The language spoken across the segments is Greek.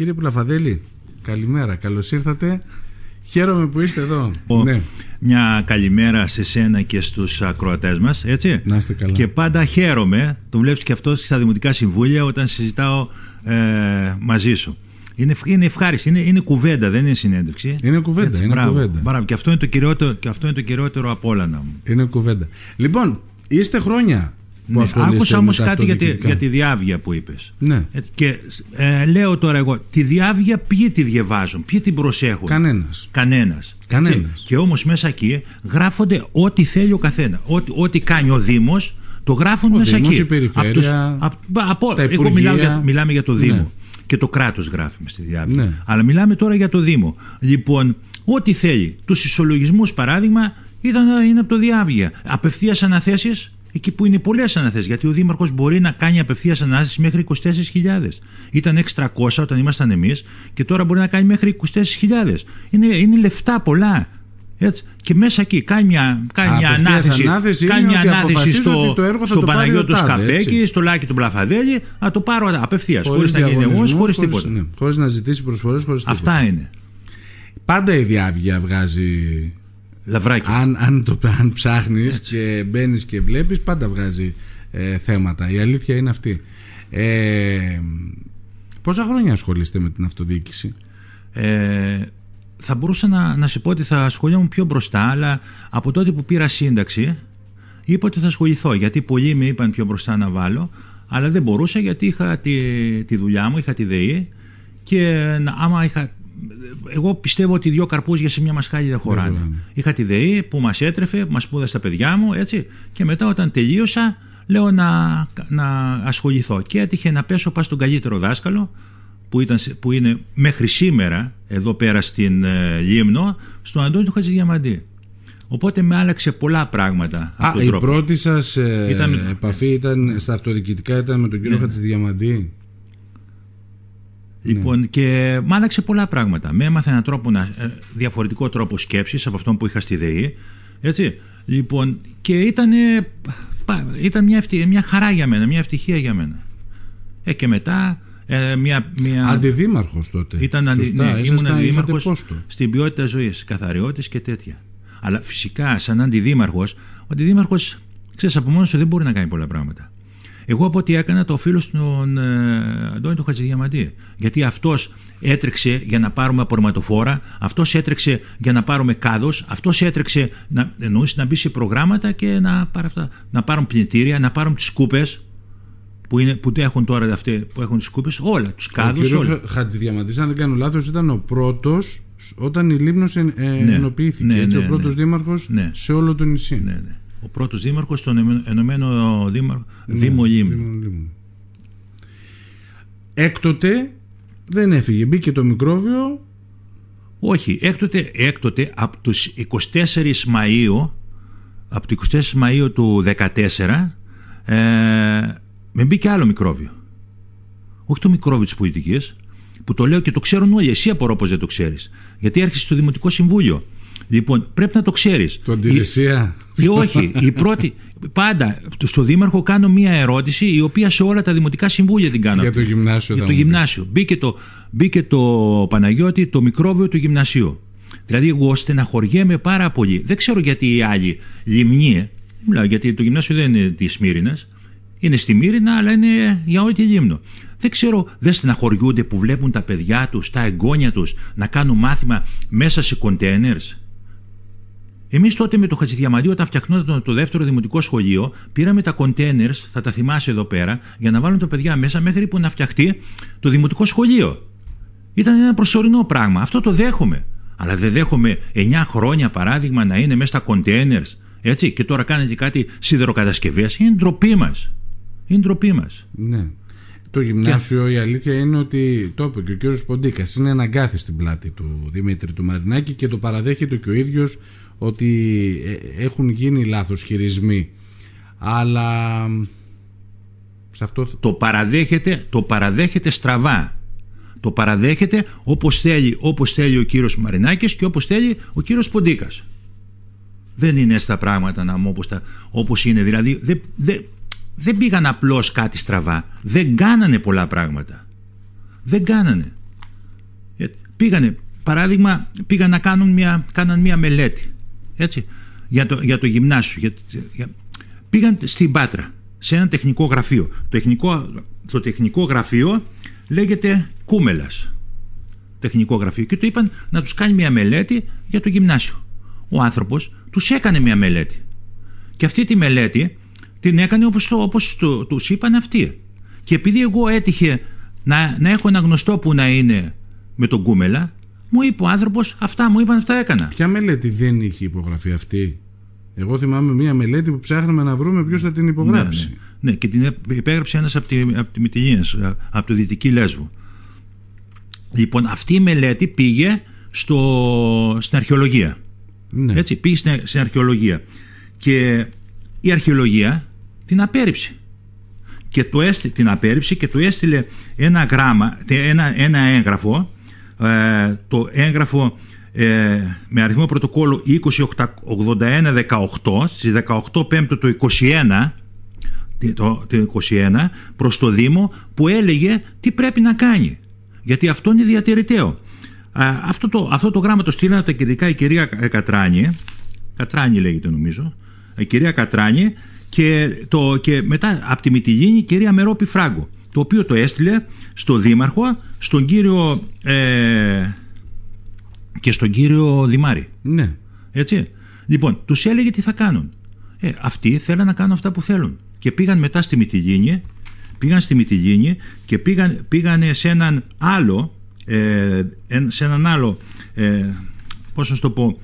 Κύριε Πουλαφαδέλη, καλημέρα, καλώς ήρθατε. Χαίρομαι που είστε εδώ. ναι. Μια καλημέρα σε σένα και στους ακροατές μας, έτσι. Να είστε καλά. Και πάντα χαίρομαι, το βλέπεις και αυτό στα Δημοτικά Συμβούλια όταν συζητάω ε, μαζί σου. Είναι, είναι ευχάριστη, είναι, είναι κουβέντα, δεν είναι συνέντευξη. Είναι κουβέντα, Έτσι, είναι μπράβο, κουβέντα. Μπράβο. Και αυτό είναι το κυριότερο, και αυτό είναι το κυριότερο από όλα να μου. Είναι κουβέντα. Λοιπόν, είστε χρόνια που Ναι, ασχολείστε άκουσα με όμως τα κάτι για τη, αυτοδιοικητικά. για τη διάβγεια που είπες. Ναι. Ε, Και ε, λέω τώρα εγώ, τη διάβγεια ποιοι τη διαβάζουν, ποιοι την προσέχουν; Κανένας. Κανένας. Κανένας. Έτσι. Και όμως μέσα εκεί γράφονται ό,τι θέλει ο καθένα. Ό,τι, ό,τι κάνει ο Δήμος το γράφουν Ο μέσα Δήμος, εκεί. η περιφέρεια, Απ' τους- απ- από- τα εγώ υπουργεία. μιλάω για, μιλάμε για το Δήμο. Ναι. Και το κράτος γράφει στη διάβγεια. Ναι. Αλλά μιλάμε τώρα για το Δήμο. Λοιπόν, ό,τι θέλει. Τους ισολογισμούς παράδειγμα ήταν, είναι από το διάβγεια. Απευθείας αναθέσεις εκεί που είναι πολλές αναθέσεις. Γιατί ο Δήμαρχος μπορεί να κάνει απευθείας ανάθεση μέχρι 24.000. Ήταν 600 όταν ήμασταν εμείς και τώρα μπορεί να κάνει μέχρι 24.000. Είναι, είναι λεφτά πολλά. Έτσι. Και μέσα εκεί κάνει μια, κάνει μια Απευθείας ανάθεση, ανάθεση κάνει είναι μια ότι ανάθεση αποφασίζω στο, ότι το έργο θα στον το πάρει Παναγιώτος ο τάδε, Σκαπέκη, έτσι. στο Λάκη του Πλαφαδέλη, να το πάρω απευθείας. Χωρίς Χωρίς να γίνει διαγωνισμούς, χωρίς χωρίς- τίποτα. ναι, χωρίς να ζητήσει προσφορές, χωρίς τίποτα. Αυτά είναι. Πάντα η διάβγεια βγάζει Λαβράκι. αν, αν, το, αν ψάχνεις και μπαίνεις και βλέπεις πάντα βγάζει ε, θέματα η αλήθεια είναι αυτή ε, πόσα χρόνια ασχολείστε με την αυτοδιοίκηση; Ε, θα μπορούσα να, να σε πω ότι θα ασχολιόμουν πιο μπροστά, αλλά από τότε που πήρα σύνταξη είπα ότι θα ασχοληθώ. Γιατί πολλοί με είπαν πιο μπροστά να βάλω, αλλά δεν μπορούσα γιατί είχα τη, τη δουλειά μου, είχα τη ΔΕΗ και να- άμα είχα. Εγώ πιστεύω ότι δύο καρπούζια σε μια μασχάλη δεν χωράνε. χωράνε. Είχα τη ΔΕΗ που μας έτρεφε, που μας σπούδασε τα παιδιά μου, έτσι. Και μετά όταν τελείωσα, λέω να, να ασχοληθώ. Και έτυχε να πέσω πας στον καλύτερο δάσκαλο, που, ήταν, σε- που είναι μέχρι σήμερα εδώ πέρα στην ε, Λίμνο, στον Αντώνη του Χατζηδιαμαντή. Οπότε με άλλαξε πολλά πράγματα από Α, τον η τρόπο. πρώτη σας ε, Ήταν- επαφή ήταν στα αυτοδιοικητικά ήταν με τον κύριο Ναι. Χατζηδιαμαντή; Λοιπόν, και μ' άλλαξε πολλά πράγματα. Με έμαθε έναν τρόπο να, ε, διαφορετικό τρόπο σκέψης από αυτόν που είχα στη ΔΕΗ. Έτσι. Λοιπόν, και ήταν, ήταν μια, ευτυχία, μια χαρά για μένα, μια ευτυχία για μένα. Ε, και μετά ε, μια, μια, αντιδήμαρχος τότε ήταν αντι- Σωστά, ναι, ήσασταν- ήμουν είχατε αντιδήμαρχος πόστο. στην ποιότητα ζωής, καθαριότητες και τέτοια. Αλλά φυσικά σαν αντιδήμαρχος, ο αντιδήμαρχος, ξέρεις, από μόνος του δεν μπορεί να κάνει πολλά πράγματα. Εγώ από ό,τι έκανα το οφείλω στον ε, Αντώνη του Χατζηδιαμαντή. Γιατί αυτός έτρεξε για να πάρουμε απορριμματοφόρα, αυτός έτρεξε για να πάρουμε κάδος, αυτός έτρεξε να, εννοείς, να μπει σε προγράμματα και να, πάρει αυτά, να πάρουν πλυντήρια, να πάρουν τις κούπες που, είναι, που έχουν τώρα αυτοί που έχουν τις κούπες, όλα, τους Ο κάδους, όλα. κύριος Χατζηδιαμαντής, αν δεν κάνω λάθος, ήταν ο πρώτος όταν η Λίμνος ε, ε, Ναι. ενοποιήθηκε. Ναι, έτσι, ναι, ο πρώτος ναι. δήμαρχος Ναι. σε όλο το νησί. Ναι, ναι. Ο πρώτος δήμαρχος στον Ενω- Ενωμένο Δήμαρχο, Δήμο Λίμνου. Δήμο Λίμνου. Έκτοτε δεν έφυγε. Μπήκε το μικρόβιο. Όχι, έκτοτε, έκτοτε από τους 24 Μαΐου από το 24 Μαΐου του 2014 ε, με μπήκε άλλο μικρόβιο. Όχι το μικρόβιο της πολιτικής που το λέω και το ξέρουν όλοι. Εσύ απορώ πως δεν το ξέρεις. Γιατί έρχεσαι στο Δημοτικό Συμβούλιο. Λοιπόν, πρέπει να το ξέρεις. Το αντιρρησία. Ή όχι, η πρώτη. Πάντα στο Δήμαρχο κάνω μία ερώτηση η οποία σε όλα τα δημοτικά συμβούλια την κάνω. Για αυτή. το γυμνάσιο Για θα το μου πεις. γυμνάσιο. Μπήκε το, μπήκε το Παναγιώτη το μικρόβιο του γυμνασίου. Δηλαδή, εγώ στεναχωριέμαι πάρα πολύ. Δεν ξέρω γιατί οι άλλοι λιμνοί. Μιλάω γιατί το γυμνάσιο δεν είναι της Μύρινας. Είναι στη Μύρινα, αλλά είναι για όλη τη Λίμνο. Δεν ξέρω, δεν στεναχωριούνται που βλέπουν τα παιδιά τους, τα εγγόνια τους να κάνουν μάθημα μέσα σε κοντέινερς; Εμείς τότε με το Χατζηδιαμαντή, όταν φτιαχνόταν το δεύτερο δημοτικό σχολείο, πήραμε τα containers, θα τα θυμάσαι εδώ πέρα, για να βάλουν τα παιδιά μέσα μέχρι που να φτιαχτεί το δημοτικό σχολείο. Ήταν ένα προσωρινό πράγμα. Αυτό το δέχομαι. Αλλά δεν δέχομαι 9 χρόνια παράδειγμα να είναι μέσα στα containers. Έτσι, και τώρα κάνετε κάτι σιδεροκατασκευές. Είναι ντροπή μας. Είναι ντροπή μας. Ναι. Το γυμνάσιο η αλήθεια είναι ότι το είπε και ο κύριος Ποντίκας είναι ένα αγκάθι στην πλάτη του Δημήτρη του Μαρινάκη και το παραδέχεται και ο ίδιος ότι ε, έχουν γίνει λάθος χειρισμοί αλλά σε αυτό Το παραδέχεται, το παραδέχεται στραβά. Το παραδέχεται όπως θέλει, όπως θέλει ο κύριος Μαρινάκης και όπως θέλει ο κύριος Ποντίκας. Δεν είναι έτσι τα πράγματα να μου όπως, τα, όπως είναι. Δηλαδή δεν, δεν, δεν πήγαν απλώς κάτι στραβά. Δεν κάνανε πολλά πράγματα. Δεν κάνανε. πήγανε, παράδειγμα, πήγαν να κάνουν μια, κάναν μια μελέτη έτσι, για, το, για το γυμνάσιο. Για, για, πήγαν στην Πάτρα, σε ένα τεχνικό γραφείο. Το τεχνικό, το τεχνικό γραφείο λέγεται Κούμελας. Τεχνικό γραφείο. Και του είπαν να τους κάνει μια μελέτη για το γυμνάσιο. Ο άνθρωπος τους έκανε μια μελέτη. Και αυτή τη μελέτη την έκανε όπως, το, όπως το, τους είπαν αυτοί. Και επειδή εγώ έτυχε να, να έχω ένα γνωστό που να είναι με τον Κούμελα, μου είπε ο άνθρωπος, αυτά μου είπαν, αυτά έκανα. Ποια μελέτη δεν είχε υπογραφεί αυτή; Εγώ θυμάμαι μία μελέτη που ψάχναμε να βρούμε ποιος θα την υπογράψει. Ναι, ναι. ναι και την υπέγραψε ένας από τη, από τη από το Δυτική Λέσβο. Λοιπόν, αυτή η μελέτη πήγε στο, στην αρχαιολογία. Ναι. Έτσι, πήγε στην, στην αρχαιολογία. Και η αρχαιολογία την απέρριψε. Και το έστειλε, την απέρριψε και του έστειλε ένα γράμμα, ένα, ένα έγγραφο ε, το έγγραφο ε, με αριθμό πρωτοκόλλου 2081-18 στις 18 Πέμπτου το 21 το, το 21 προς το Δήμο που έλεγε τι πρέπει να κάνει γιατί αυτό είναι διατηρηταίο αυτό, το, αυτό το γράμμα το στείλανε τα ειδικά η κυρία Κατράνη Κατράνη λέγεται νομίζω η κυρία Κατράνη και, το, και μετά από τη Μητυλίνη η κυρία Μερόπη Φράγκο το οποίο το έστειλε στο Δήμαρχο, στον κύριο ε, και στον κύριο Δημάρη. Ναι. Έτσι. Λοιπόν, τους έλεγε τι θα κάνουν. Ε, αυτοί θέλαν να κάνουν αυτά που θέλουν. Και πήγαν μετά στη Μητυγίνη, πήγαν στη Μητυγίνη και πήγαν, πήγαν σε έναν άλλο, ε, σε έναν άλλο, ε, πώς να το πω,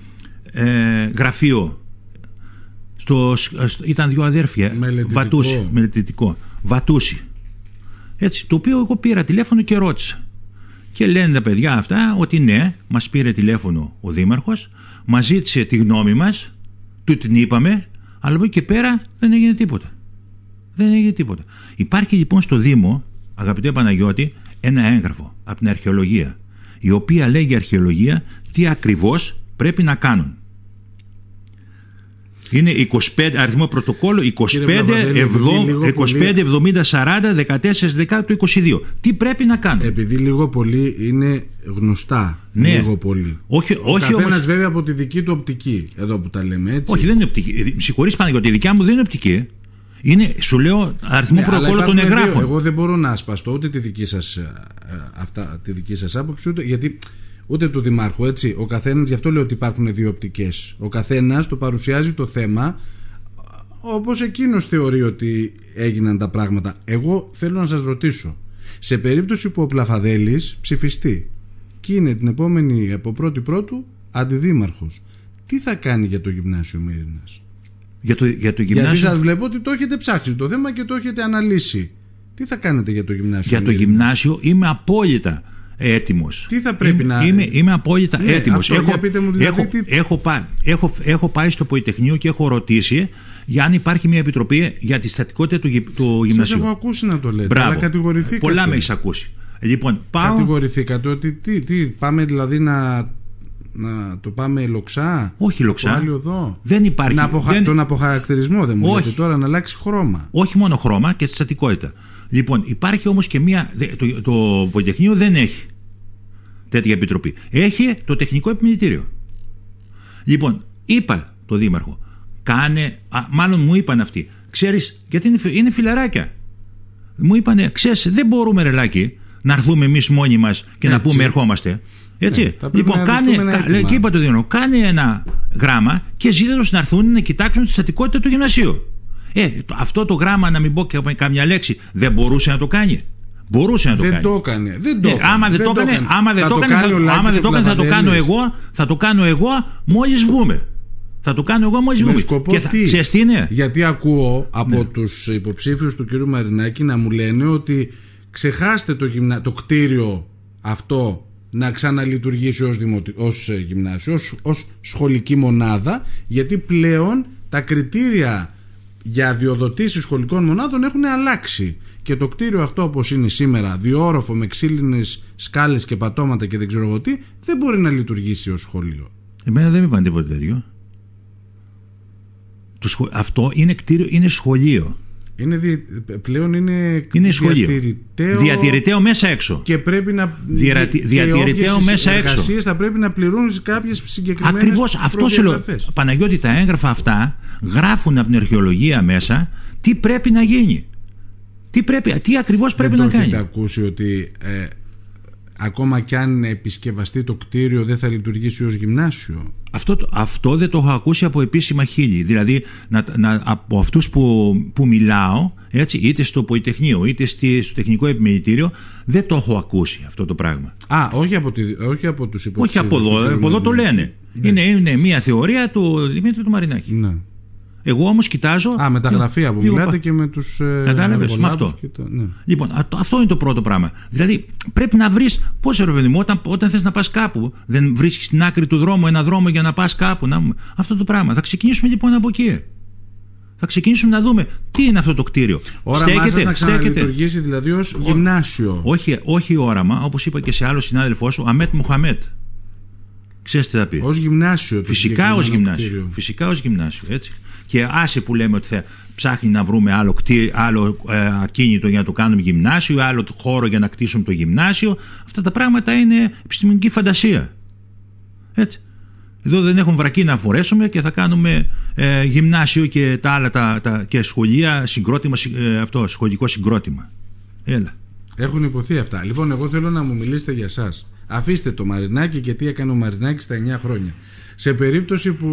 ε, γραφείο. Στο, ήταν δύο αδέρφια. Μελετητικό. Βατούση, μελετητικό. Βατούση. Έτσι, το οποίο εγώ πήρα τηλέφωνο και ρώτησα. Και λένε τα παιδιά αυτά ότι ναι, μας πήρε τηλέφωνο ο Δήμαρχος, μας ζήτησε τη γνώμη μας, του την είπαμε, αλλά από εκεί και πέρα δεν έγινε τίποτα. Δεν έγινε τίποτα. Υπάρχει λοιπόν στο Δήμο, αγαπητέ Παναγιώτη, ένα έγγραφο από την αρχαιολογία, η οποία λέγει αρχαιολογία τι ακριβώς πρέπει να κάνουν. Είναι 25, αριθμό πρωτοκόλλου 25, 70, 40, 14, 10 το 22. Τι πρέπει να κάνω; Επειδή λίγο πολύ είναι γνωστά. Ναι. Λίγο πολύ. Όχι, Ο όχι καθένας βέβαια από τη δική του οπτική. Εδώ που τα λέμε έτσι. Όχι, δεν είναι οπτική. Συγχωρείς πάνω γιατί η δικιά μου δεν είναι οπτική. Είναι, σου λέω, αριθμό ναι, πρωτοκόλλου των εγγράφων. Εγώ δεν μπορώ να ασπαστώ ούτε τη δική σας, ε, αυτά, τη δική σας άποψη, ούτε, γιατί ούτε του Δημάρχου, έτσι. Ο καθένας, γι' αυτό λέω ότι υπάρχουν δύο οπτικές. Ο καθένας το παρουσιάζει το θέμα όπως εκείνος θεωρεί ότι έγιναν τα πράγματα. Εγώ θέλω να σας ρωτήσω, σε περίπτωση που ο Πλαφαδέλης ψηφιστεί και είναι την επόμενη από πρώτη πρώτου αντιδήμαρχος, τι θα κάνει για το γυμνάσιο Μύρινας; Για το, για το γυμνάσιο... Γιατί σας βλέπω ότι το έχετε ψάξει το θέμα και το έχετε αναλύσει. Τι θα κάνετε για το γυμνάσιο. Για το γυμνάσιο είμαι απόλυτα έτοιμος. Τι θα πρέπει είμαι, να. Είμαι, είμαι απόλυτα ναι, έτοιμος. Έχω, δηλαδή έχω, τι... έχω, πάει, έχω, έχω πάει στο Πολυτεχνείο και έχω ρωτήσει για αν υπάρχει μια επιτροπή για τη στατικότητα του, του γυμνασίου. Σα έχω ακούσει να το λέτε. Μπράβο. Αλλά κατηγορηθήκατε. Πολλά με έχεις ακούσει. Λοιπόν, πάω... Κατηγορηθήκατε ότι τι, τι, πάμε δηλαδή να, να το πάμε λοξά; Όχι λοξά. Εδώ; Δεν υπάρχει. Να αποχα... δεν... Τον αποχαρακτηρισμό δεν μου Όχι. λέτε τώρα να αλλάξει χρώμα. Όχι μόνο χρώμα και τη στατικότητα. Λοιπόν, υπάρχει όμως και μία. Το, το Πολυτεχνείο δεν έχει τέτοια επιτροπή. Έχει το τεχνικό επιμελητήριο. Λοιπόν, είπα το Δήμαρχο, κάνε, α, μάλλον μου είπαν αυτοί, ξέρεις, γιατί είναι, είναι φιλαράκια. Μου είπανε, ξέρεις, δεν μπορούμε ρελάκι να έρθουμε εμείς μόνοι μας και να πούμε ερχόμαστε. Έτσι. Ναι, λοιπόν, κάνε, κα, και είπα το Δήμαρχο, κάνε ένα γράμμα και ζήτητο να έρθουν να κοιτάξουν τη στατικότητα του γυμνασίου. Ε, αυτό το γράμμα, να μην πω και καμιά λέξη, δεν μπορούσε να το κάνει. Μπορούσε να το δεν κάνει. Το έκανε. Δεν το ε, έκανε. άμα δεν, δεν το έκανε, άμα δεν θα το το έκανε, κάνει ο θα, άμα δεν το έκανε, θα το κάνω εγώ, θα το κάνω εγώ μόλις βγούμε. Θα το κάνω εγώ μόλις βγούμε. Σκοπό και θα, τι; Ξέρεις τι είναι; Γιατί ακούω από Ναι. τους υποψήφιους του κ. Μαρινάκη να μου λένε ότι ξεχάστε το, γυμνα... το κτίριο αυτό να ξαναλειτουργήσει ως, δημοτι... ως ε, γυμνάσιο, ως... ως σχολική μονάδα γιατί πλέον τα κριτήρια για διοδοτήσεις σχολικών μονάδων έχουν αλλάξει και το κτίριο αυτό όπως είναι σήμερα διόροφο με ξύλινες σκάλες και πατώματα και δεν ξέρω εγώ τι δεν μπορεί να λειτουργήσει ως σχολείο Εμένα δεν με είπαν τίποτα τέτοιο. Το σχο... Αυτό είναι κτίριο, είναι σχολείο. Είναι δι... πλέον είναι, Είναι σχολείο. διατηρηταίο, Διατηρηταίο μέσα έξω. και πρέπει να Διαρατη- και διατηρηταίο όποιες μέσα έξω. εργασίες θα πρέπει να πληρούν κάποιες συγκεκριμένες Ακριβώς αυτό σου λέω. προδιαγραφές. Παναγιώτη, τα έγγραφα αυτά γράφουν από την αρχαιολογία μέσα τι πρέπει να γίνει; Τι, πρέπει, τι ακριβώς πρέπει δεν να το έχετε κάνει. ακούσει ότι ε, ακόμα κι αν επισκευαστεί το κτίριο δεν θα λειτουργήσει ως γυμνάσιο; Αυτό, το- αυτό δεν το έχω ακούσει από επίσημα χείλη. Δηλαδή, να, να, από αυτούς που, που μιλάω, έτσι, είτε στο Πολυτεχνείο είτε στη, στο Τεχνικό Επιμελητήριο, δεν το έχω ακούσει αυτό το πράγμα. Α, όχι από, τη, όχι από τους Όχι υποψήφιους. από του εδώ, κ. από εδώ το Μαρινάκη. λένε. Είναι, είναι μια θεωρία του Δημήτρη του Μαρινάκη. Ναι. Εγώ όμως κοιτάζω. Α, με τα λίγο- γραφεία που λίγο μιλάτε πα- και με τους ε, Κατάλαβες, με εργολάβους αυτό. και τα- ναι. Λοιπόν, α- το- αυτό είναι το πρώτο πράγμα. Δηλαδή, πρέπει να βρεις. Πώς ρε παιδί μου, όταν, όταν θες να πας κάπου, δεν βρίσκεις στην άκρη του δρόμου ένα δρόμο για να πας κάπου. Να... Αυτό το πράγμα. Θα ξεκινήσουμε λοιπόν από εκεί. Θα ξεκινήσουμε να δούμε τι είναι αυτό το κτίριο. Όραμά σας να ξαναλειτουργήσει δηλαδή ως γυμνάσιο. Όχι, όχι όραμα, όπως είπα και σε άλλο συνάδελφό σου, Αμέτ Μουχαμέτ. Ξέρεις τι θα πει; Ως γυμνάσιο. το Φυσικά ως συγκεκριμένο γυμνάσιο. κτίριο. Φυσικά ως γυμνάσιο. Έτσι. Και άσε που λέμε ότι θα ψάχνει να βρούμε άλλο, κτί, άλλο ε, ακίνητο για να το κάνουμε γυμνάσιο, άλλο το χώρο για να κτίσουμε το γυμνάσιο. Αυτά τα πράγματα είναι επιστημονική φαντασία. Έτσι. Εδώ δεν έχουν βρακή να φορέσουμε και θα κάνουμε ε, γυμνάσιο και τα άλλα τα, τα, και σχολεία, συγκρότημα, συ- ε, αυτό, σχολικό συγκρότημα. Έλα. Έχουν υποθεί αυτά. Λοιπόν, εγώ θέλω να μου μιλήσετε για εσάς. Αφήστε το Μαρινάκι και τι έκανε ο Μαρινάκης στα 9 χρόνια. Σε περίπτωση που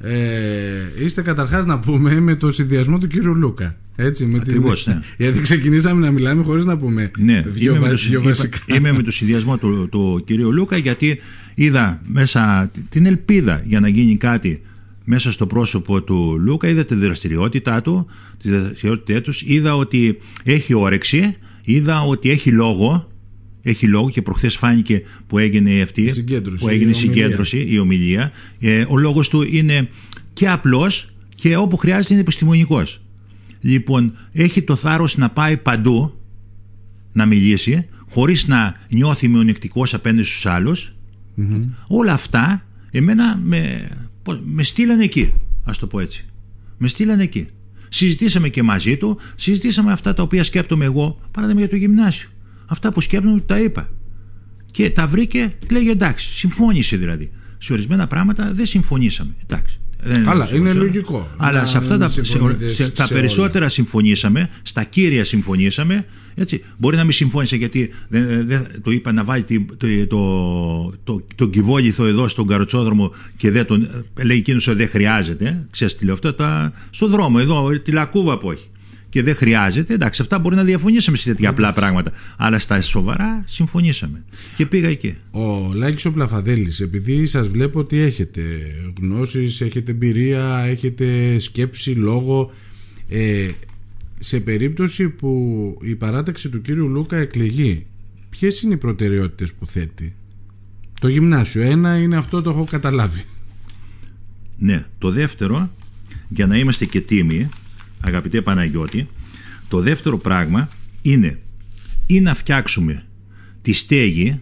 ε, είστε καταρχάς να πούμε με το συνδυασμό του κύριου Λούκα. Έτσι, με Ακριβώς, ναι. Γιατί ξεκινήσαμε να μιλάμε χωρίς να πούμε Ναι, δύο, είμαι, βα- με το, δύο είπα- βασικά. είμαι με το συνδυασμό του, του κυρίου Λούκα γιατί είδα μέσα την ελπίδα για να γίνει κάτι μέσα στο πρόσωπο του Λούκα, είδα τη δραστηριότητά του, τη δραστηριότητά τους, είδα ότι έχει όρεξη, είδα ότι έχει λόγο, έχει λόγο και προχθές φάνηκε που έγινε αυτή, Η συγκέντρωση, που έγινε η η συγκέντρωση, η ομιλία. Ε, ο λόγος του είναι και απλός και όπου χρειάζεται είναι επιστημονικός. Λοιπόν, έχει το θάρρος να πάει παντού να μιλήσει χωρίς να νιώθει μειονεκτικός απέναντι στους αλλους Όλα αυτά εμένα με, πώς- με στείλανε εκεί, ας το πω έτσι. Με στείλανε εκεί. Συζητήσαμε και μαζί του, συζητήσαμε αυτά τα οποία σκέπτομαι εγώ, παράδειγμα για το γυμνάσιο. Αυτά που σκέπτομαι τα είπα. Και τα βρήκε, λέγε εντάξει, συμφώνησε δηλαδή. Σε ορισμένα πράγματα δεν συμφωνήσαμε. Εντάξει. Δεν Καλά, συμφωνήσαμε. είναι λογικό. Αλλά Να σε αυτά μην τα, σε, συμφωνείτε σε- σε τα όλα. περισσότερα συμφωνήσαμε, στα κύρια συμφωνήσαμε. Έτσι. Μπορεί να μην συμφώνησε γιατί δεν, δεν- το είπα να βάλει τη- το, το, το, τον κυβόλιθο εδώ στον καροτσόδρομο και δεν τον, λέει εκείνος ότι δεν χρειάζεται. Ξέρεις τι λέω αυτό, τα, στο δρόμο εδώ, τη λακκούβα που έχει. Και δεν χρειάζεται. Εντάξει, αυτά μπορεί να διαφωνήσαμε σε τέτοια απλά πράγματα. Αλλά στα σοβαρά συμφωνήσαμε. Και πήγα εκεί. Ο Λάκης ο Πλαφαδέλης, επειδή σας βλέπω ότι έχετε γνώσεις, έχετε εμπειρία, έχετε σκέψη, λόγο, ε, σε περίπτωση που η παράταξη του κύριου Λούκα εκλεγεί, ποιες είναι οι προτεραιότητες που θέτει; Το γυμνάσιο, ένα είναι αυτό το έχω καταλάβει. Ναι. Το δεύτερο, για να είμαστε και τίμοι, αγαπητέ Παναγιώτη, το δεύτερο πράγμα είναι ή να φτιάξουμε τη στέγη,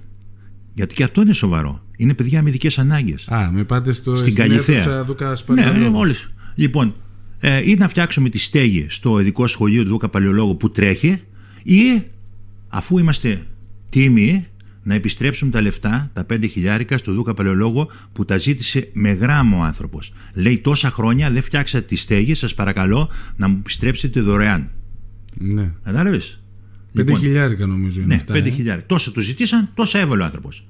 γιατί και αυτό είναι σοβαρό. Είναι παιδιά με ειδικές ανάγκες. Α, με πάτε στο Στην στην Καλυθέα. αίθουσα Δούκα Ναι, Σπανιολόγος. όλες. Λοιπόν, ε, ή να φτιάξουμε τη στέγη στο ειδικό σχολείο του Δούκα Παλαιολόγου που τρέχει, ή αφού είμαστε τίμοι, να επιστρέψουμε τα λεφτά, τα 5 χιλιάρικα, στο Δούκα Παλαιολόγο που τα ζήτησε με γράμμο ο άνθρωπος. Λέει τόσα χρόνια δεν φτιάξατε τη στέγη, σας παρακαλώ να μου επιστρέψετε δωρεάν. Ναι. Κατάλαβες; Πέντε χιλιάρικα νομίζω είναι Ναι, αυτά. 5 ε. χιλιάρικα. Τόσα του ζητήσαν, τόσα έβαλε ο άνθρωπος.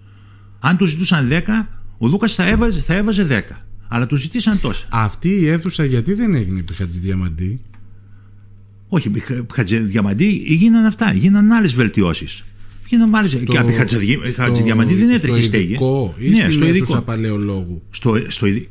Αν του ζητούσαν 10, ο Δούκας θα έβαζε, θα έβαζε 10. Αλλά του ζητήσαν τόσα. Αυτή η αίθουσα γιατί δεν έγινε επί Χατζηδιαμαντή; Όχι, Χατζηδιαμαντή έγιναν αυτά. Γίναν άλλες βελτιώσεις. Γίναν άλλε. Και από της Χατζηδι- στο- Χατζηδιαμαντή δεν στο έτρεχε στέγη. ειδικό ή Ναι, στην στο αίθουσα ειδικό. παλαιολόγου. Στο, στο, ειδι-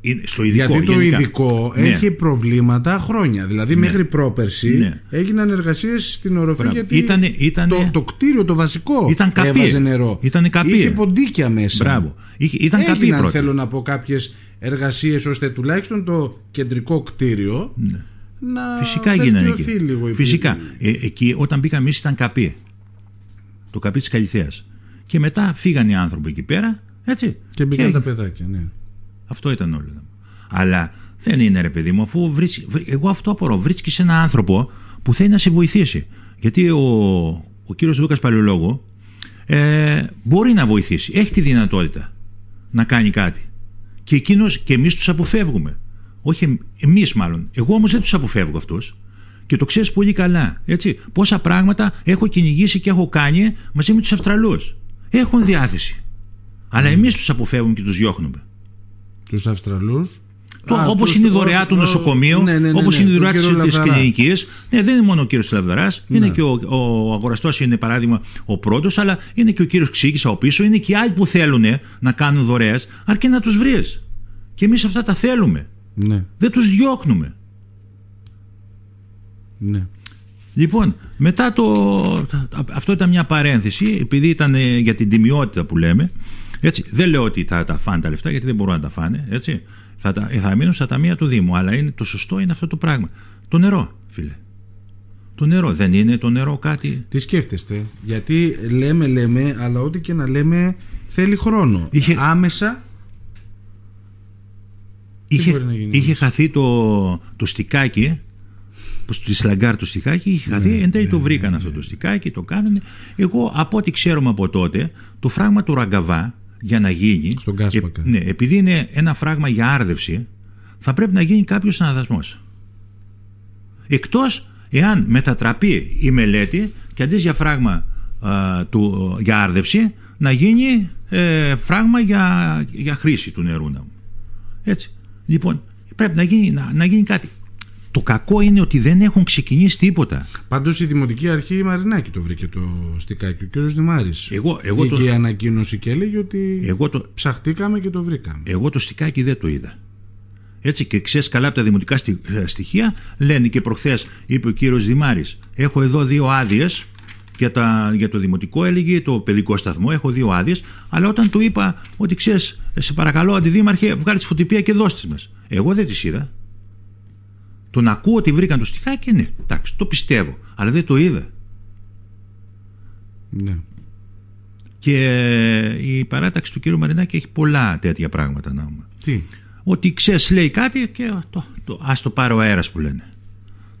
είναι- στο ειδικό. Γιατί το γενικά. ειδικό Ναι. έχει προβλήματα χρόνια. Δηλαδή μέχρι πρόπερση Ναι. έγιναν εργασίες στην οροφή Μπράβο. γιατί Ήτανε- ήτανε- το, το κτίριο το βασικό Ήταν καπί. έβαζε νερό. Ήτανε καπί. Είχε ποντίκια μέσα. Μπράβο. Είχε- Ήταν καπί Έγιναν πρώτα. θέλω να πω κάποιες εργασίες ώστε τουλάχιστον το κεντρικό κτίριο να Φυσικά γίνανε βελτιωθεί εκεί. λίγο η Φυσικά. Ε, εκεί όταν μπήκαμε εμείς ήταν καπί. Το καπί της Καλυθέας. Και μετά φύγαν οι άνθρωποι εκεί πέρα. Έτσι. Και μπήκαν έγινε. τα παιδάκια, ναι. Αυτό ήταν όλο. Αλλά Δεν είναι ρε παιδί μου, αφού βρίσκει, εγώ αυτό απορώ. Βρίσκεις έναν άνθρωπο που θέλει να σε βοηθήσει. Γιατί ο, ο κύριος Δούκα Παλαιολόγο ε, μπορεί να βοηθήσει, έχει τη δυνατότητα να κάνει κάτι. Και εκείνος και εμείς τους αποφεύγουμε. Όχι εμείς μάλλον. Εγώ όμως δεν τους αποφεύγω αυτούς. Και το ξέρεις πολύ καλά. Έτσι. Πόσα πράγματα έχω κυνηγήσει και έχω κάνει μαζί με τους Αυστραλούς. Έχουν διάθεση. Αλλά εμείς τους αποφεύγουμε και τους διώχνουμε. Τους Αυστραλούς; Όπως είναι η δωρεά του νοσοκομείου, ναι, ναι, ναι, όπως είναι η δωρεά τη κλινική. Ναι, δεν είναι μόνο ο κύριος Λαβδαράς, είναι και ο, ο αγοραστός, είναι παράδειγμα ο πρώτος, αλλά είναι και ο κύριος Ξήκη από πίσω, είναι και άλλοι που θέλουν να κάνουν δωρεές, αρκεί να τους βρεις. Και εμείς αυτά τα θέλουμε. Ναι. Δεν τους διώχνουμε. Ναι. Λοιπόν, μετά το. Αυτό ήταν μια παρένθεση, επειδή ήταν ε, για την τιμιότητα που λέμε. Έτσι, δεν λέω ότι θα τα φάνε τα λεφτά, γιατί δεν μπορούν να τα φάνε. Έτσι. Θα, τα, θα μείνουν στα ταμεία του Δήμου. Αλλά είναι, το σωστό είναι αυτό το πράγμα. Το νερό, φίλε. Το νερό. Δεν είναι το νερό κάτι. Τι σκέφτεστε; Γιατί λέμε, λέμε, αλλά ό,τι και να λέμε θέλει χρόνο. Είχε... Άμεσα. Είχε, είχε χαθεί το, το στικάκι στη Σλαγκάρ το στιχάκι είχε χαθεί, ναι, εν τέλει ναι, το βρήκαν ναι, αυτό το στιχάκι, το κάνανε. Εγώ από ό,τι ξέρουμε από τότε, το φράγμα του Ραγκαβά για να γίνει. Στον Κάσπακα. Ε, ναι, επειδή είναι ένα φράγμα για άρδευση, θα πρέπει να γίνει κάποιος αναδασμό. Εκτός εάν μετατραπεί η μελέτη και αντί για φράγμα του, για άρδευση, να γίνει ε, φράγμα για, για χρήση του νερού. Έτσι. Λοιπόν, πρέπει να γίνει, να, να γίνει κάτι. Το κακό είναι ότι δεν έχουν ξεκινήσει τίποτα. Πάντως η Δημοτική Αρχή η Μαρινάκη το βρήκε το στικάκι, ο κ. Δημάρης. Εγώ, εγώ Είχε το... ανακοίνωση και έλεγε ότι εγώ το... ψαχτήκαμε και το βρήκαμε. Εγώ το στικάκι δεν το είδα. Έτσι και ξέρεις καλά από τα δημοτικά ε, στοιχεία, λένε και προχθές, είπε ο κύριος Δημάρης, έχω εδώ δύο άδειες για, τα, για το δημοτικό, έλεγε το παιδικό σταθμό, έχω δύο άδειες. Αλλά όταν του είπα ότι ξέρεις, σε παρακαλώ, αντιδήμαρχε, βγάλεις τη φωτοπία και δώστη μας. Εγώ δεν τις είδα. Τον ακούω ότι βρήκαν το στιχάκι, ναι, εντάξει, το πιστεύω. Αλλά δεν το είδα. Ναι. Και η παράταξη του κύριου Μαρινάκη έχει πολλά τέτοια πράγματα να Τι; Ότι ξέρεις, λέει κάτι και το, το, ας το πάρει ο αέρας που λένε.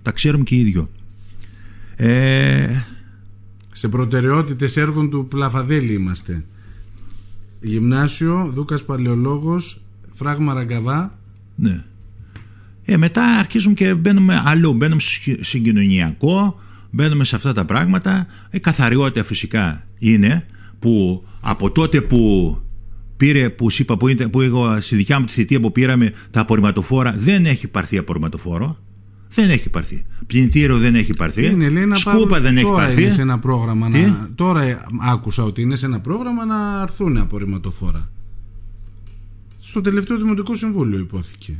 Τα ξέρουμε και οι ίδιο. Ε... Σε προτεραιότητες έργων του Πλαφαδέλη είμαστε. Γυμνάσιο, Δούκας Παλαιολόγος, Φράγμα Ραγκαβά. Ναι. Ε, μετά αρχίζουν και μπαίνουμε αλλού. Μπαίνουμε στο συγκοινωνιακό, μπαίνουμε σε αυτά τα πράγματα. Η καθαριότητα φυσικά είναι που από τότε που πήρε, που είπα, που, είναι, που εγώ στη δικιά μου τη θητεία που πήραμε τα απορριμματοφόρα, δεν έχει πάρθει απορριμματοφόρο. Δεν έχει πάρθει. Πλυντήριο δεν έχει πάρθει. Είναι, λέει, Σκούπα δεν τώρα έχει πάρθει. Είναι σε ένα πρόγραμμα να... Τώρα άκουσα ότι είναι σε ένα πρόγραμμα να έρθουν απορριμματοφόρα. Στο τελευταίο Δημοτικό Συμβούλιο υπόθηκε.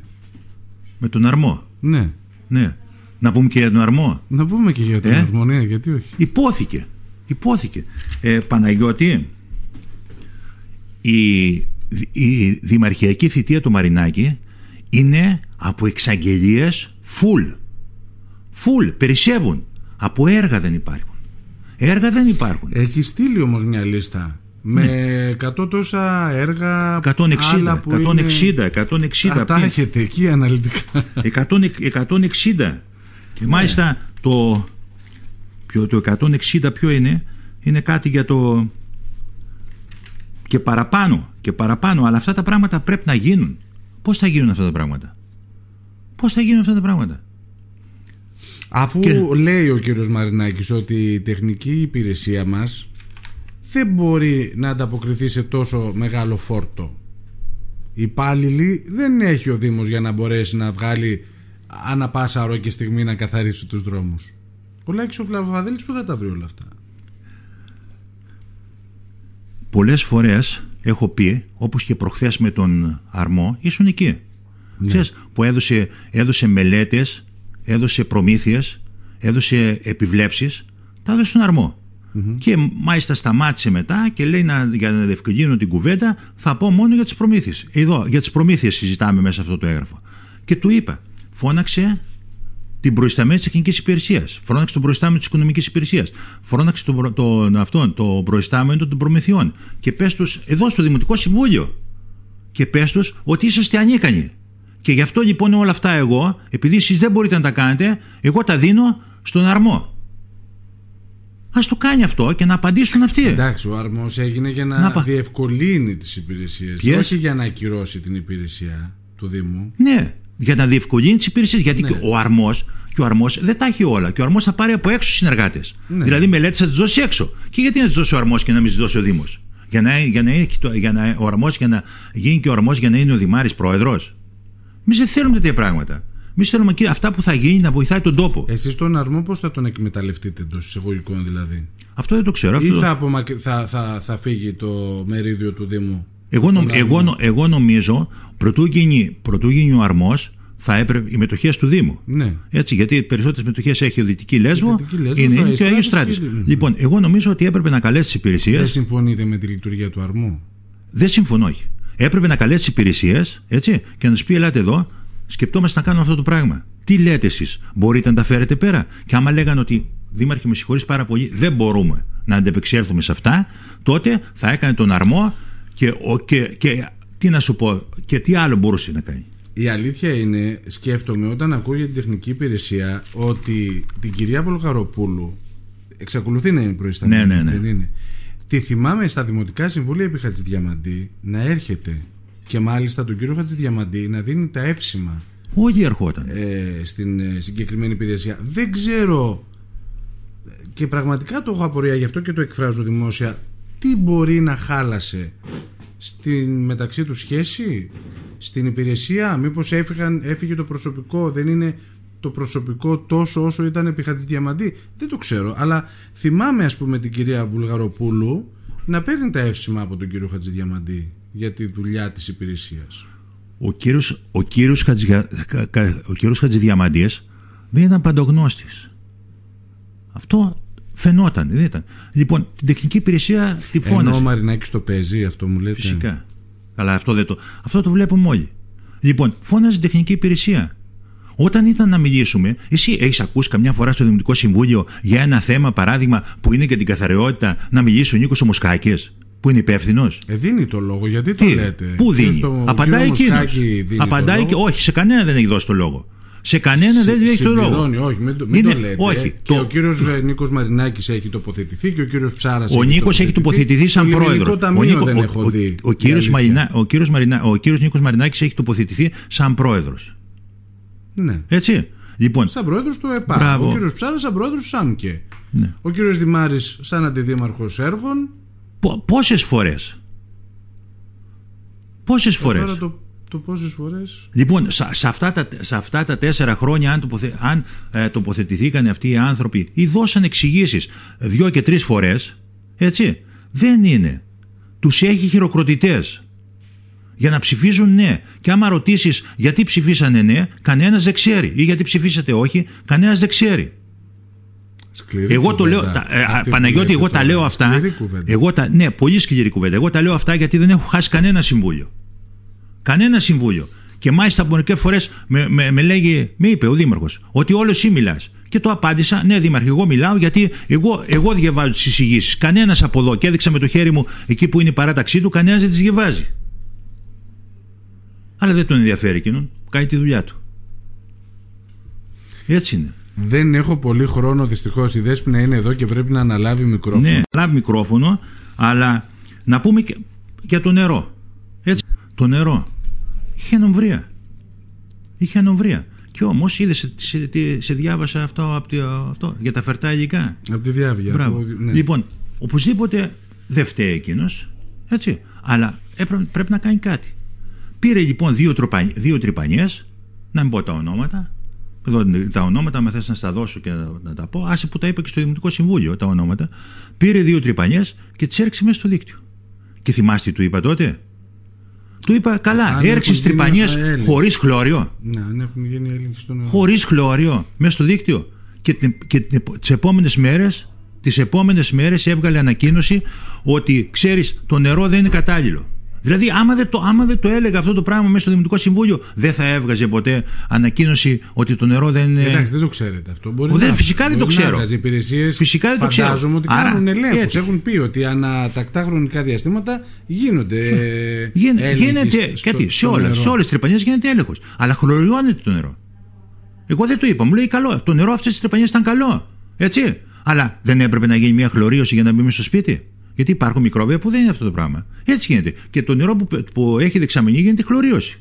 Με τον αρμό. Ναι. ναι. Να πούμε και για τον αρμό. Να πούμε και για τον ε; αρμό, ναι, γιατί όχι. Υπόθηκε. Υπόθηκε. Ε, Παναγιώτη, η, η δημαρχιακή θητεία του Μαρινάκη είναι από εξαγγελίες full. Full. Περισσεύουν. Από έργα δεν υπάρχουν. Έργα δεν υπάρχουν. Έχει στείλει όμως μια λίστα με ναι. 100 τόσα έργα 160, άλλα που 160, είναι... 160 τα έχετε εκεί αναλυτικά 100, 160 και μάλιστα ναι. το, ποιο, το 160 ποιο είναι είναι κάτι για το και παραπάνω και παραπάνω αλλά αυτά τα πράγματα πρέπει να γίνουν πως θα γίνουν αυτά τα πράγματα; Πως θα γίνουν αυτά τα πράγματα; Αφού λέει ο κύριος Μαρινάκης ότι η τεχνική υπηρεσία μας δεν μπορεί να ανταποκριθεί σε τόσο μεγάλο φόρτο. Υπάλληλοι δεν έχει ο Δήμος για να μπορέσει να βγάλει ανά πάσα ρο και στιγμή να καθαρίσει τους δρόμους. Ο Λάκης ο Φλαβαδέλης που θα τα βρει όλα αυτά. Πολλές φορές έχω πει, όπως και προχθές με τον Αρμό, ήσουν εκεί. Ναι. Ξέρεις, που έδωσε, έδωσε μελέτες, έδωσε προμήθειες, έδωσε επιβλέψεις, τα έδωσε στον Αρμό. Και μάλιστα σταμάτησε μετά και λέει να, για να διευκολύνω την κουβέντα θα πω μόνο για τις προμήθειες. Εδώ για τις προμήθειες συζητάμε μέσα αυτό το έγγραφο. Και του είπα φώναξε την προϊσταμένη της τεχνική υπηρεσίας. Φώναξε τον προϊστάμενο της οικονομικής υπηρεσίας. Φώναξε τον, τον, αυτόν, το προϊστάμενο των προμηθειών. Και πες τους εδώ στο Δημοτικό Συμβούλιο. Και πες τους ότι είσαστε ανίκανοι. Και γι' αυτό λοιπόν όλα αυτά εγώ, επειδή εσείς δεν μπορείτε να τα κάνετε, εγώ τα δίνω στον αρμό. Α το κάνει αυτό και να απαντήσουν αυτοί. Εντάξει, ο αρμός έγινε για να, να διευκολύνει τις υπηρεσίες. Yes. Όχι για να ακυρώσει την υπηρεσία του Δήμου. Ναι, για να διευκολύνει τις υπηρεσίες. Γιατί ναι. ο αρμός και ο αρμός δεν τα έχει όλα. Και ο αρμός θα πάρει από έξω συνεργάτες. Ναι. Δηλαδή μελέτε θα τις δώσει έξω. Και γιατί να τις δώσει ο αρμός και να μην τις δώσει ο Δήμος; Για να, για να, για να, ο αρμός, για να γίνει και ο αρμός για να είναι ο Δημάρης πρόεδρος; Εμείς δεν θέλουμε τέτοια πράγματα. Εμεί θέλουμε και αυτά που θα γίνει να βοηθάει τον τόπο. Εσείς τον αρμό πώς θα τον εκμεταλλευτείτε εντός εισαγωγικών δηλαδή; Αυτό δεν το ξέρω. Ή αυτό... θα, θα, θα, θα φύγει το μερίδιο του Δήμου. Εγώ, νο, εγώ, εγώ νομίζω πρωτού γίνει, πρωτού γίνει ο αρμός θα έπρεπε οι μετοχές του Δήμου. Ναι. Έτσι, γιατί οι περισσότερες μετοχές έχει ο Δυτική Λέσβο, είναι και ο Άγιο Στράτης. Λοιπόν, εγώ νομίζω ότι έπρεπε να καλέσει τις υπηρεσίες. Δεν συμφωνείτε με τη λειτουργία του αρμού; Δεν συμφωνώ, όχι. Έπρεπε να καλέσει τις υπηρεσίες και να τους πει: Ελάτε εδώ, σκεπτόμαστε να κάνουμε αυτό το πράγμα. Τι λέτε εσείς, μπορείτε να τα φέρετε πέρα; Και άμα λέγανε ότι Δήμαρχε, με συγχωρείς πάρα πολύ, δεν μπορούμε να αντεπεξέλθουμε σε αυτά, τότε θα έκανε τον αρμό και, και, και τι να σου πω, και τι άλλο μπορούσε να κάνει. Η αλήθεια είναι, σκέφτομαι όταν ακούω για την τεχνική υπηρεσία ότι την κυρία Βολγαροπούλου εξακολουθεί να είναι προϊσταμένη. Ναι, ναι, ναι. είναι; Τη θυμάμαι στα Δημοτικά Συμβούλια επί Χατζηδιαμαντή να έρχεται και μάλιστα τον κύριο Χατζηδιαμαντή να δίνει τα εύσημα. Όχι ερχόταν. Ε, στην ε, συγκεκριμένη υπηρεσία. Δεν ξέρω και πραγματικά το έχω απορία γι' αυτό και το εκφράζω δημόσια. Τι μπορεί να χάλασε στην μεταξύ τους σχέση στην υπηρεσία; Μήπως έφυγαν, έφυγε το προσωπικό; Δεν είναι το προσωπικό τόσο όσο ήταν επί Χατζηδιαμαντή; Δεν το ξέρω αλλά θυμάμαι ας πούμε την κυρία Βουλγαροπούλου να παίρνει τα εύσημα από τον κύριο Χατζηδιαμαντή για τη δουλειά της υπηρεσίας ο κύριος, ο κύριος, Χατζια, ο κύριος Χατζηδιαμαντής δεν ήταν παντογνώστης αυτό φαινόταν δεν ήταν. λοιπόν την τεχνική υπηρεσία τη φώνασε ενώ ο Μαρινάκης το παίζει αυτό μου λέτε φυσικά αλλά αυτό, δεν το, αυτό το βλέπουμε όλοι. Λοιπόν, φώναζε την τεχνική υπηρεσία. Όταν ήταν να μιλήσουμε, εσύ έχεις ακούσει καμιά φορά στο Δημοτικό Συμβούλιο για ένα θέμα, παράδειγμα, που είναι και την καθαριότητα, να μιλήσει ο Νίκος Ομοσκάκη, που είναι υπεύθυνος. Ε, δίνει το λόγο, γιατί το λέτε; Πού δίνει; Στο Απαντάει εκείνος. Απαντάει και όχι, σε κανένα δεν έχει δώσει το λόγο. Σε κανένα δεν έχει το λόγο. Όχι, μην, μην το λέτε. Όχι, και το... ο κύριος ε, Νίκος Μαρινάκης έχει τοποθετηθεί και ο κύριος Ψάρας. Ο Νίκος έχει τοποθετηθεί σαν πρόεδρος. Ο, Νίκο, δεν έχω δει. Ο, κύριος Μαρινα, ο, κύριος Μαρινα, ο κύριος Νίκος Μαρινάκης έχει τοποθετηθεί σαν πρόεδρος. Ναι. Έτσι. Λοιπόν, σαν πρόεδρος του ΕΠΑ. Ο κύριος Ψάρας σαν πρόεδρος του ΣΑΜΚΕ. Ναι. Ο κύριος Δημάρης σαν αντιδήμαρχος έργων. Πόσες φορές; Πόσες φορές; Το το πόσες φορές... Λοιπόν, σε, αυτά τα, σε αυτά τα τέσσερα χρόνια αν, τοποθε, αν ε, τοποθετηθήκαν αυτοί οι άνθρωποι ή δώσαν εξηγήσεις δύο και τρεις φορές, έτσι, δεν είναι. Τους έχει χειροκροτητές για να ψηφίζουν ναι. Και άμα ρωτήσεις γιατί ψηφίσανε ναι, κανένας δεν ξέρει. Ή γιατί ψηφίσατε όχι, κανένας δεν ξέρει. Σκληρή εγώ το λέω, τα, ε, Παναγιώτη, εγώ τα λέω αυτά. Εγώ τα, ναι, πολύ σκληρή κουβέντα. Εγώ τα λέω αυτά γιατί δεν έχω χάσει κανένα συμβούλιο. Κανένα συμβούλιο. Και μάλιστα από μερικές φορές με, με, με, λέγει, με είπε ο Δήμαρχος, ότι όλος εσύ μιλάς. Και το απάντησα, ναι, Δήμαρχε, εγώ μιλάω γιατί εγώ, εγώ διαβάζω τις εισηγήσεις. Κανένας από εδώ, και έδειξα με το χέρι μου εκεί που είναι η παράταξή του, κανένας δεν τις διαβάζει. Αλλά δεν τον ενδιαφέρει εκείνον, κάνει τη δουλειά του. Έτσι είναι. Δεν έχω πολύ χρόνο δυστυχώς. Η Δέσποινα είναι εδώ και πρέπει να αναλάβει μικρόφωνο. Ναι, αναλάβει μικρόφωνο, αλλά να πούμε και για το νερό. Έτσι, το νερό. Είχε ανομβρία. Είχε ανομβρία. Και όμως είδε, σε, σε, σε, διάβασα αυτό, από το, αυτό για τα φερτά υλικά. Από τη διάβια. Μπράβο. ναι. Λοιπόν, οπωσδήποτε δεν φταίει εκείνος. Έτσι. Αλλά έπρεπε, πρέπει να κάνει κάτι. Πήρε λοιπόν δύο, τροπα, δύο τρυπανιές, να μην πω τα ονόματα. Εδώ τα ονόματα, με θες να στα δώσω και να, να, τα πω. Άσε που τα είπε και στο Δημοτικό Συμβούλιο τα ονόματα. Πήρε δύο τρυπανιές και τις έριξε μέσα στο δίκτυο. Και θυμάστε, του είπα τότε, του είπα καλά, έριξες τρυπανίε χωρίς χλώριο. Ναι, αν έχουν γίνει έλεγχοι στο νερό. Χωρίς χλώριο, μέσα στο δίκτυο. Και, και τις επόμενες μέρες τις επόμενες μέρες έβγαλε ανακοίνωση ότι ξέρεις το νερό δεν είναι κατάλληλο. Δηλαδή, άμα δεν, το, άμα δεν το έλεγα αυτό το πράγμα μέσα στο Δημοτικό Συμβούλιο, δεν θα έβγαζε ποτέ ανακοίνωση ότι το νερό δεν είναι. Εντάξει, δεν το ξέρετε αυτό. Μπορεί δεν, να, φυσικά δεν το μπορεί ξέρω. Να έβγαζε υπηρεσίες, φυσικά δεν το ξέρω. Φαντάζομαι ότι Άρα, κάνουν ελέγχους. έτσι. Έχουν πει ότι ανά τακτά χρονικά διαστήματα γίνονται. Γίνε- έλεγχοι γίνεται στο- κάτι, σε, στο όλα, νερό. σε όλες τις τρυπανιές γίνεται έλεγχος. Αλλά χλωριώνεται το νερό. Εγώ δεν το είπα. Μου λέει καλό. Το νερό αυτές τις τρυπανιές ήταν καλό. Έτσι. Αλλά δεν έπρεπε να γίνει μια χλωρίωση για να μπει μέσα στο σπίτι. Γιατί υπάρχουν μικρόβια που δεν είναι αυτό το πράγμα. Έτσι γίνεται. Και το νερό που, που έχει δεξαμενή γίνεται χλωρίωση.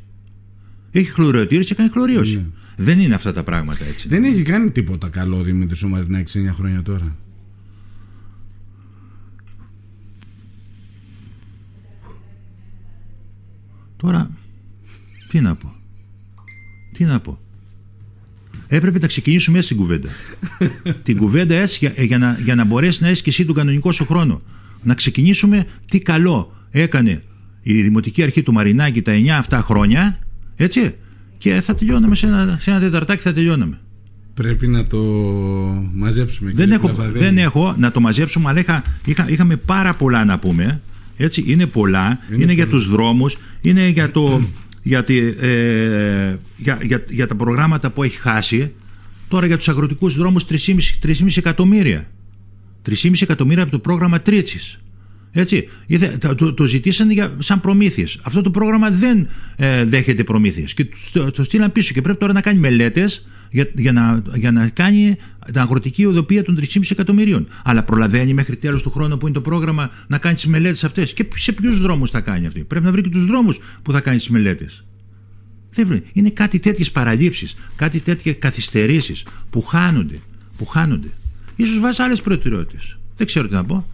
Έχει χλωριοτήρηση και κάνει χλωρίωση. Ναι. Δεν είναι αυτά τα πράγματα έτσι. Δεν έχει κάνει τίποτα καλό ο Δημήτρης ο Μαρινάκης 9 χρόνια τώρα. Τώρα, τι να πω. Τι να πω. Έπρεπε να ξεκινήσουμε έτσι την κουβέντα. την κουβέντα έτσι για, για, να, για να μπορέσει να έχει και εσύ τον κανονικό σου χρόνο. Να ξεκινήσουμε τι καλό έκανε η Δημοτική Αρχή του Μαρινάκη τα 9 αυτά χρόνια. Έτσι. Και θα τελειώναμε σε ένα, σε ένα τεταρτάκι, θα τελειώναμε. Πρέπει να το μαζέψουμε. Δεν κύριε έχω, Πλαβαδέλη. δεν έχω να το μαζέψουμε, αλλά είχα, είχα, είχαμε πάρα πολλά να πούμε. Έτσι, είναι πολλά. Είναι, για τους δρόμους, είναι για, το, για, τη, ε, για, για, για τα προγράμματα που έχει χάσει. Τώρα για τους αγροτικούς δρόμους 3,5 3,5 εκατομμύρια. 3,5 εκατομμύρια από το πρόγραμμα Τρίτσης. Έτσι, Ήθε- το, το, το ζητήσαν για, σαν προμήθειες. Αυτό το πρόγραμμα δεν ε, δέχεται προμήθειες και το, το στείλαν πίσω και πρέπει τώρα να κάνει μελέτες για, για, να, για να κάνει την αγροτική οδοπία των 3,5 εκατομμυρίων. Αλλά προλαβαίνει μέχρι τέλος του χρόνου που είναι το πρόγραμμα να κάνει τις μελέτες αυτές. Και σε ποιους δρόμους θα κάνει αυτή. Πρέπει να βρει και τους δρόμους που θα κάνει τις μελέτες. Δεν βρε- Είναι κάτι τέτοιες παραλήψεις, κάτι τέτοιες καθυστερήσεις που χάνονται. Που χάνονται. Ίσως βάζει άλλες προτεραιότητες. Δεν ξέρω τι να πω.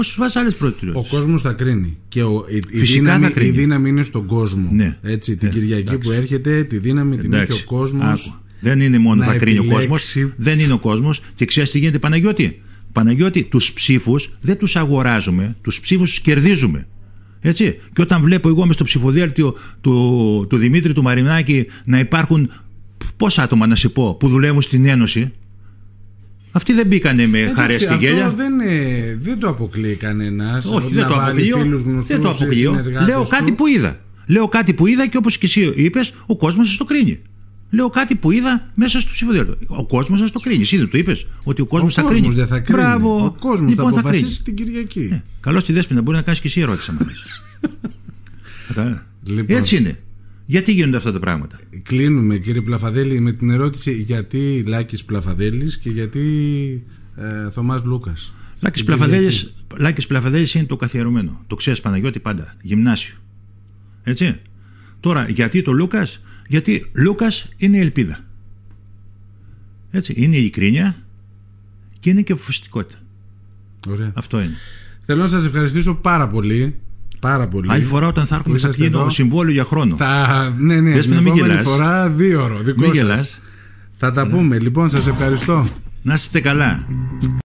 Ίσως βάζει άλλες Ο προτεραιότητες. κόσμος θα κρίνει. Και ο, η, η, Φυσικά δύναμη, θα κρίνει. η δύναμη είναι στον κόσμο. Ναι. Έτσι, την Ε, Κυριακή εντάξει. που έρχεται, τη δύναμη την έχει ο κόσμος. άκου. Δεν είναι μόνο να θα κρίνει ο κόσμος. επιλέξει. Δεν είναι ο κόσμος. Και ξέρεις τι γίνεται, Παναγιώτη; Παναγιώτη, τους ψήφους δεν τους αγοράζουμε, τους ψήφους τους κερδίζουμε. Έτσι. Και όταν βλέπω εγώ μες στο ψηφοδέλτιο του, του Δημήτρη του Μαρινάκη να υπάρχουν πόσα άτομα να σε πω που δουλεύουν στην Ένωση. Αυτοί δεν μπήκανε με Εντάξει, χαρέ και αυτό γέλια. δεν, ε, δεν το αποκλείει κανένας. Όχι, να δεν το βάλει αποκλείω. φίλους γνωστούς, Δεν το αποκλείω. συνεργάτες Λέω του. κάτι που είδα. Λέω κάτι που είδα και όπως και εσύ είπες, ο κόσμος σας το κρίνει. Λέω κάτι που είδα μέσα στο ψηφοδέλτιο. Ο κόσμος σας το κρίνει. Εσύ δεν το είπες, ότι ο κόσμος Ο θα κόσμος κρίνει. δεν θα κρίνει. Μπράβο. Ο κόσμος λοιπόν, θα κρίνει. αποφασίσει την Κυριακή. Ε, Καλώ τη δέσπινα, μπορεί να κάνεις και εσύ ερώτηση. άμα θες. Κατάλαβα. Λοιπόν. Έτσι είναι. Γιατί γίνονται αυτά τα πράγματα; Κλείνουμε κύριε Πλαφαδέλη με την ερώτηση γιατί Λάκης Πλαφαδέλης και γιατί ε, Θωμάς Λούκας. Λάκης Την Πλαφαδέλης, Κυριακή. Λάκης Πλαφαδέλης είναι το καθιερωμένο. Το ξέρεις Παναγιώτη πάντα. Γυμνάσιο. Έτσι. Τώρα, γιατί το Λούκας, γιατί Λούκας είναι η ελπίδα. Έτσι. Είναι η ειλικρίνεια και είναι και αποφασιστικότητα. Ωραία. Αυτό είναι. Θέλω να σας ευχαριστήσω πάρα πολύ. Πάρα πολύ. Άλλη φορά όταν θα έρχομαι που θα είσαστε κλείνω εδώ. συμβόλαιο για χρόνο. Θα... Ναι, ναι, Δες την με να μην επόμενη γελάς. φορά δύο ώρο. Δικό Μην σας. γελάς. Θα τα πούμε. Λοιπόν, σας ευχαριστώ. Να είστε καλά.